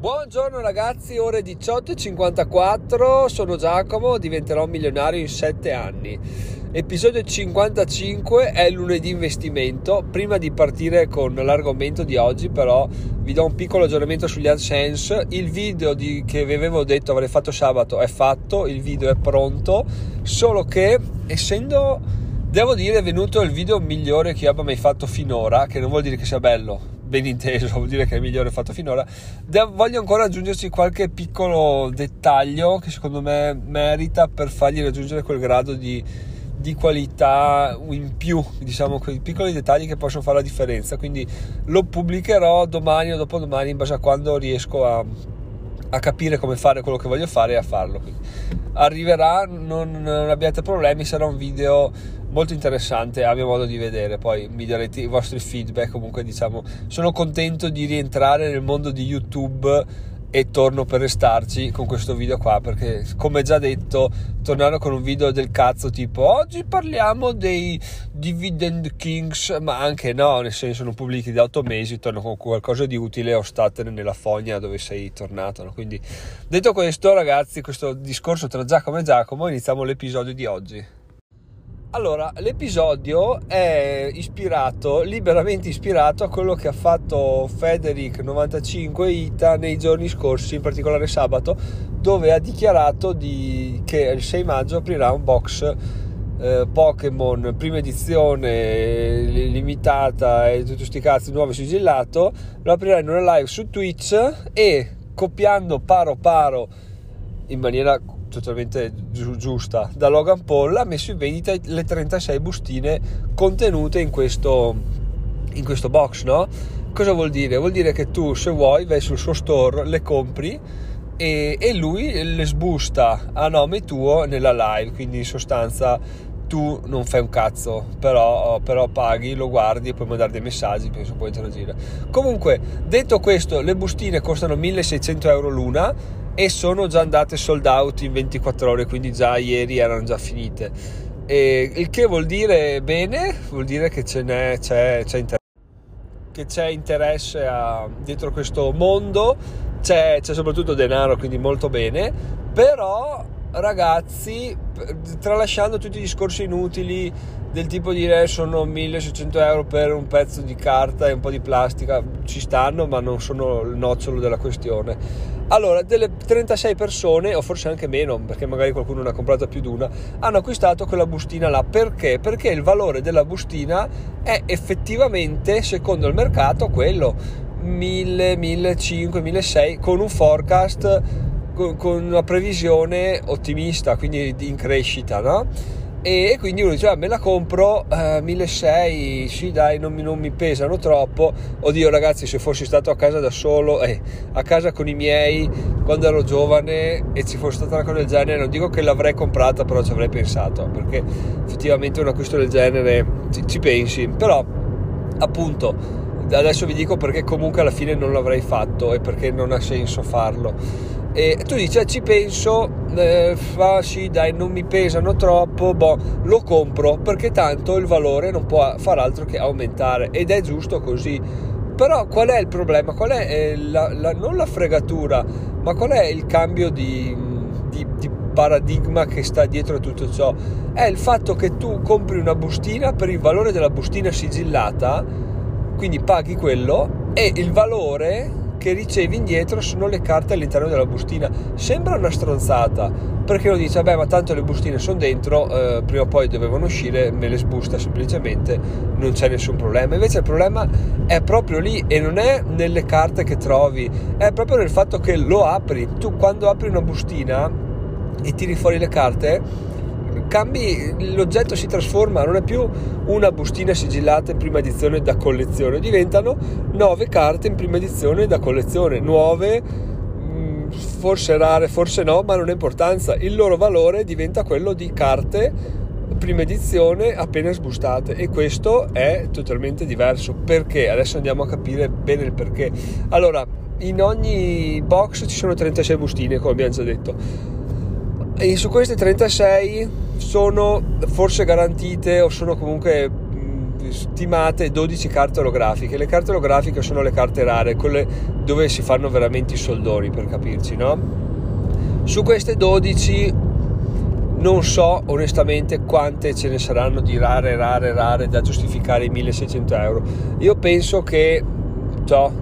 Buongiorno ragazzi, ore 18.54, sono Giacomo, diventerò milionario in 7 anni. Episodio 55 è lunedì investimento. Prima di partire con l'argomento di oggi, però, vi do un piccolo aggiornamento sugli AdSense. Il video di, che vi avevo detto avrei fatto sabato è fatto, il video è pronto, solo che essendo, devo dire, è venuto il video migliore che io abbia mai fatto finora, che non vuol dire che sia bello, ben inteso, vuol dire che è il migliore fatto finora. De- voglio ancora aggiungerci qualche piccolo dettaglio che secondo me merita per fargli raggiungere quel grado di, di qualità in più, diciamo, quei piccoli dettagli che possono fare la differenza. Quindi lo pubblicherò domani o dopodomani in base a quando riesco a, a capire come fare quello che voglio fare e a farlo. Quindi arriverà, non, non abbiate problemi, sarà un video molto interessante a mio modo di vedere poi mi darete i vostri feedback comunque diciamo sono contento di rientrare nel mondo di youtube e torno per restarci con questo video qua perché come già detto tornare con un video del cazzo tipo oggi parliamo dei dividend kings ma anche no nel senso non pubblichi da 8 mesi torno con qualcosa di utile o statene nella fogna dove sei tornato no? quindi detto questo ragazzi questo discorso tra Giacomo e Giacomo iniziamo l'episodio di oggi allora, l'episodio è ispirato, liberamente ispirato a quello che ha fatto Federic95 Ita nei giorni scorsi, in particolare sabato, dove ha dichiarato di, che il 6 maggio aprirà un box eh, Pokémon prima edizione limitata e tutti questi cazzi nuovo sigillato, lo aprirà in una live su Twitch e copiando paro paro in maniera totalmente giusta da Logan Paul ha messo in vendita le 36 bustine contenute in questo, in questo box no? cosa vuol dire? vuol dire che tu se vuoi vai sul suo store le compri e, e lui le sbusta a nome tuo nella live quindi in sostanza tu non fai un cazzo, però, però, paghi, lo guardi e puoi mandare dei messaggi, penso puoi interagire. Comunque, detto questo, le bustine costano 1600 euro l'una e sono già andate sold out in 24 ore, quindi già ieri erano già finite. E il che vuol dire bene, vuol dire che ce n'è, c'è, c'è interesse, che c'è interesse a, dietro questo mondo, c'è, c'è soprattutto denaro, quindi molto bene, però ragazzi, tralasciando tutti i discorsi inutili del tipo dire sono 1600 euro per un pezzo di carta e un po' di plastica, ci stanno, ma non sono il nocciolo della questione. Allora, delle 36 persone, o forse anche meno, perché magari qualcuno ne ha comprata più di una, hanno acquistato quella bustina là. Perché? Perché il valore della bustina è effettivamente, secondo il mercato, quello 1000, 1500, 1600 con un forecast con, una previsione ottimista, quindi in crescita, no? E quindi uno dice, ah, me la compro, eh, 1600, sì dai, non mi, non mi, pesano troppo. Oddio ragazzi, se fossi stato a casa da solo, eh, a casa con i miei, quando ero giovane e ci fosse stata una cosa del genere, non dico che l'avrei comprata, però ci avrei pensato, perché effettivamente un acquisto del genere ci, ci pensi. Però, appunto, adesso vi dico perché comunque alla fine non l'avrei fatto e perché non ha senso farlo. E tu dici eh, ci penso eh, fa sì dai non mi pesano troppo boh lo compro perché tanto il valore non può far altro che aumentare. Ed è giusto così. Però qual è il problema? Qual è eh, la, la, non la fregatura ma qual è il cambio di, di, di paradigma che sta dietro a tutto ciò? È il fatto che tu compri una bustina per il valore della bustina sigillata quindi paghi quello e il valore che ricevi indietro sono le carte all'interno della bustina. Sembra una stronzata, perché lo dice, vabbè, ma tanto le bustine sono dentro, eh, prima o poi dovevano uscire, me le sbusta semplicemente, non c'è nessun problema. Invece il problema è proprio lì e non è nelle carte che trovi, è proprio nel fatto che lo apri. Tu quando apri una bustina e tiri fuori le carte, cambi, l'oggetto si trasforma, non è più una bustina sigillata in prima edizione da collezione, diventano nove carte in prima edizione da collezione, nuove, mm, forse rare, forse no, ma non ha importanza, il loro valore diventa quello di carte prima edizione appena sbustate e questo è totalmente diverso. Perché? Adesso andiamo a capire bene il perché. Allora in ogni box ci sono 36 bustine come abbiamo già detto e su queste 36 sono forse garantite o sono comunque stimate 12 carte olografiche. Le carte olografiche sono le carte rare, quelle dove si fanno veramente i soldoni per capirci, no? Su queste 12 non so onestamente quante ce ne saranno di rare, rare, rare da giustificare i 1600 euro. Io penso che so,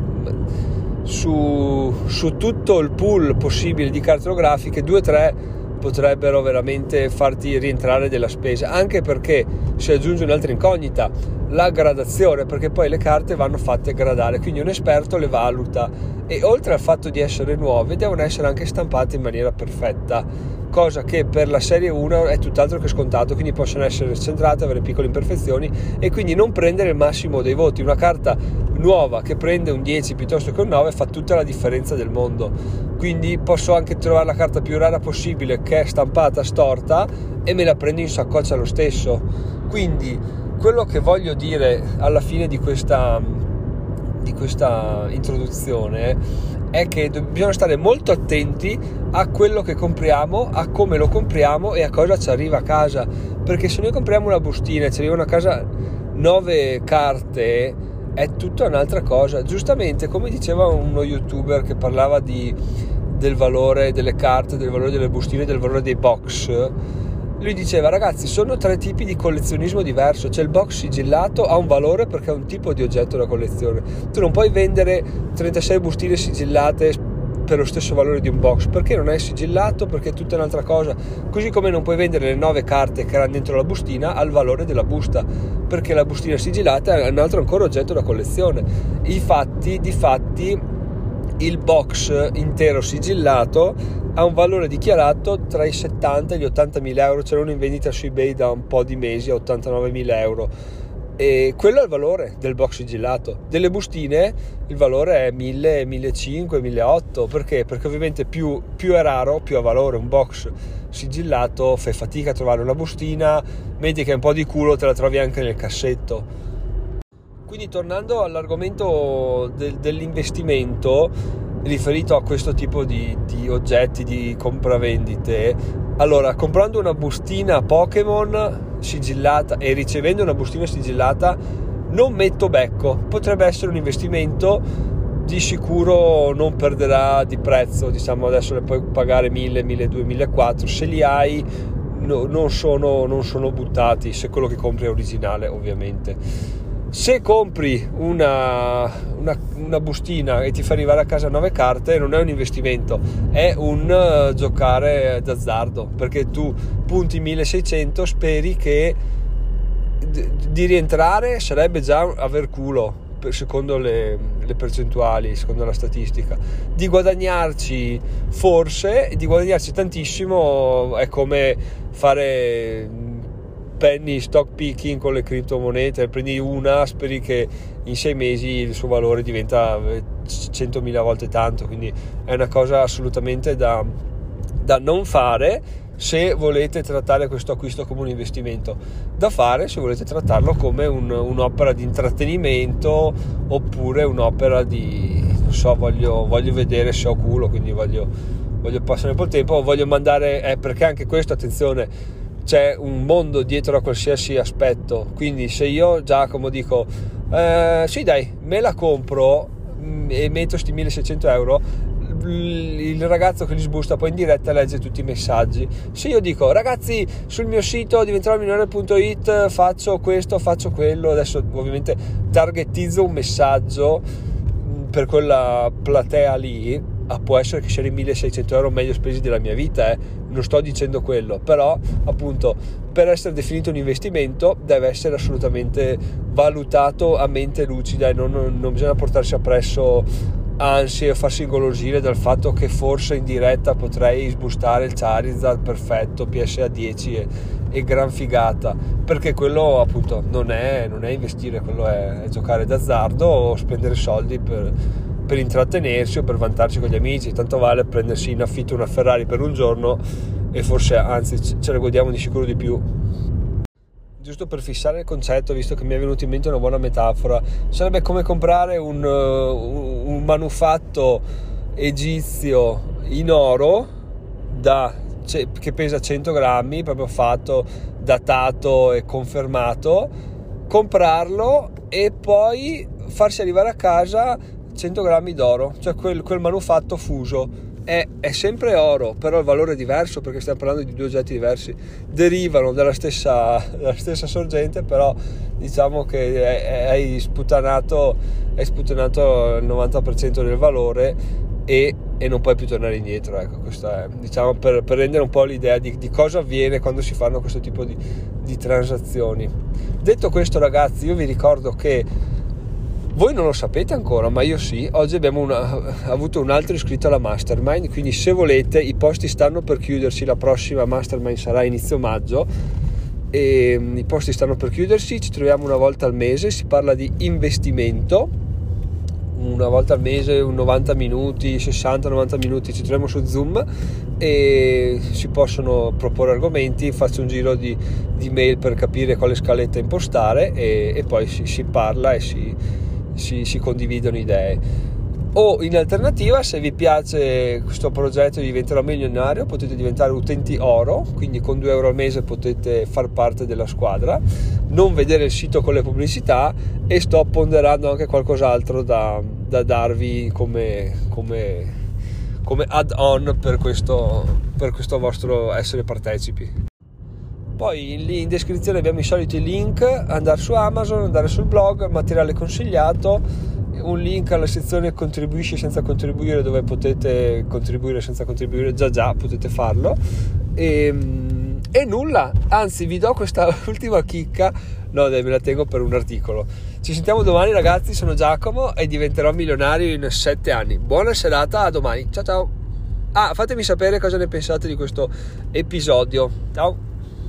su, su tutto il pool possibile di carte olografiche, 2-3 potrebbero veramente farti rientrare della spesa, anche perché si aggiunge un'altra incognita, la gradazione, perché poi le carte vanno fatte gradare, quindi un esperto le valuta e oltre al fatto di essere nuove devono essere anche stampate in maniera perfetta, cosa che per la serie 1 è tutt'altro che scontato, quindi possono essere centrate, avere piccole imperfezioni e quindi non prendere il massimo dei voti. Una carta nuova che prende un 10 piuttosto che un 9 fa tutta la differenza del mondo. Quindi posso anche trovare la carta più rara possibile che è stampata storta e me la prendo in saccoccia lo stesso. Quindi quello che voglio dire alla fine di questa, di questa introduzione è che bisogna stare molto attenti a quello che compriamo, a come lo compriamo e a cosa ci arriva a casa. Perché se noi compriamo una bustina e ci arrivano a casa nove carte, è tutta un'altra cosa. Giustamente, come diceva uno youtuber che parlava di, del valore delle carte, del valore delle bustine, del valore dei box, lui diceva ragazzi sono tre tipi di collezionismo diverso c'è il box sigillato ha un valore perché è un tipo di oggetto da collezione tu non puoi vendere 36 bustine sigillate per lo stesso valore di un box perché non è sigillato perché è tutta un'altra cosa. Così come non puoi vendere le nove carte che erano dentro la bustina al valore della busta perché la bustina sigillata è un altro ancora oggetto da collezione. Infatti di fatti il box intero sigillato ha un valore dichiarato tra i 70 e gli 80 mila euro c'era uno in vendita su ebay da un po' di mesi a 89 mila euro e quello è il valore del box sigillato. Delle bustine il valore è 1000 1500 1800 perché? Perché ovviamente più, più è raro più ha valore. Un box sigillato fai fatica a trovare una bustina metti che un po' di culo te la trovi anche nel cassetto. Quindi tornando all'argomento del, dell'investimento riferito a questo tipo di, di oggetti di compravendite, allora comprando una bustina Pokémon sigillata e ricevendo una bustina sigillata non metto becco, potrebbe essere un investimento di sicuro non perderà di prezzo, diciamo adesso le puoi pagare 1000, 1200, 1400, se li hai no, non, sono, non sono buttati, se quello che compri è originale ovviamente se compri una, una, una, bustina e ti fa arrivare a casa 9 carte non è un investimento è un uh, giocare d'azzardo perché tu punti 1600 speri che d- di rientrare sarebbe già aver culo secondo le, le, percentuali, secondo la statistica. Di guadagnarci forse, di guadagnarci tantissimo è come fare penny stock picking con le criptomonete, prendi una, speri che in sei mesi il suo valore diventa 100.000 eh, volte tanto, quindi è una cosa assolutamente da, da non fare se volete trattare questo acquisto come un investimento, da fare se volete trattarlo come un, un'opera di intrattenimento oppure un'opera di, non so, voglio, voglio vedere se ho culo, quindi voglio, voglio passare un po' il tempo, voglio mandare, eh, perché anche questo, attenzione, c'è un mondo dietro a qualsiasi aspetto. Quindi se io Giacomo dico eh, sì dai, me la compro mm, e metto questi 1600 euro, il ragazzo che li sbusta poi in diretta legge tutti i messaggi. Se io dico ragazzi sul mio sito diventerò milionario.it faccio questo, faccio quello, adesso ovviamente targetizzo un messaggio mm, per quella platea lì ah, può essere che siano i 1600 euro meglio spesi della mia vita, eh. Non sto dicendo quello, però appunto per essere definito un investimento deve essere assolutamente valutato a mente lucida e non, non, bisogna portarsi appresso ansie e farsi ingolosire dal fatto che forse in diretta potrei sbustare il Charizard perfetto PSA 10 e, e gran figata. Perché quello appunto non è, non è investire quello è, è giocare d'azzardo o spendere soldi per per intrattenersi o per vantarsi con gli amici, tanto vale prendersi in affitto una Ferrari per un giorno e forse anzi ce ne godiamo di sicuro di più. Giusto per fissare il concetto, visto che mi è venuto in mente una buona metafora, sarebbe come comprare un, uh, un manufatto egizio in oro da, che pesa 100 grammi, proprio fatto, datato e confermato comprarlo e poi farsi arrivare a casa 100 grammi d'oro, cioè quel, quel manufatto fuso. È, è, sempre oro, però il valore è diverso perché stiamo parlando di due oggetti diversi, derivano dalla stessa, dalla stessa sorgente, però diciamo che hai sputanato, hai sputanato il 90% del valore e, e, non puoi più tornare indietro. Ecco, questo è diciamo per, per rendere un po' l'idea di, di, cosa avviene quando si fanno questo tipo di, di transazioni. Detto questo, ragazzi, io vi ricordo che voi non lo sapete ancora, ma io sì. Oggi abbiamo una, avuto un altro iscritto alla mastermind, quindi se volete i posti stanno per chiudersi, la prossima mastermind sarà inizio maggio e mm, i posti stanno per chiudersi, ci troviamo una volta al mese, si parla di investimento, una volta al mese, 90 minuti, 60-90 minuti ci troviamo su Zoom e si possono proporre argomenti, faccio un giro di, di mail per capire quale scaletta impostare e, e poi si, si parla e si si, si condividono idee. O in alternativa se vi piace questo progetto diventerò milionario potete diventare utenti oro quindi con 2 euro al mese potete far parte della squadra. Non vedere il sito con le pubblicità e sto ponderando anche qualcos'altro da, da darvi come, come, come add-on per questo, per questo vostro essere partecipi poi in descrizione abbiamo i soliti link, andare su Amazon, andare sul blog, materiale consigliato, un link alla sezione contribuisci senza contribuire dove potete contribuire senza contribuire, già già potete farlo. E, ehm, e nulla, anzi vi do questa ultima chicca, no dai me la tengo per un articolo. Ci sentiamo domani ragazzi, sono Giacomo e diventerò milionario in 7 anni. Buona serata, a domani, ciao ciao! Ah, fatemi sapere cosa ne pensate di questo episodio. Ciao!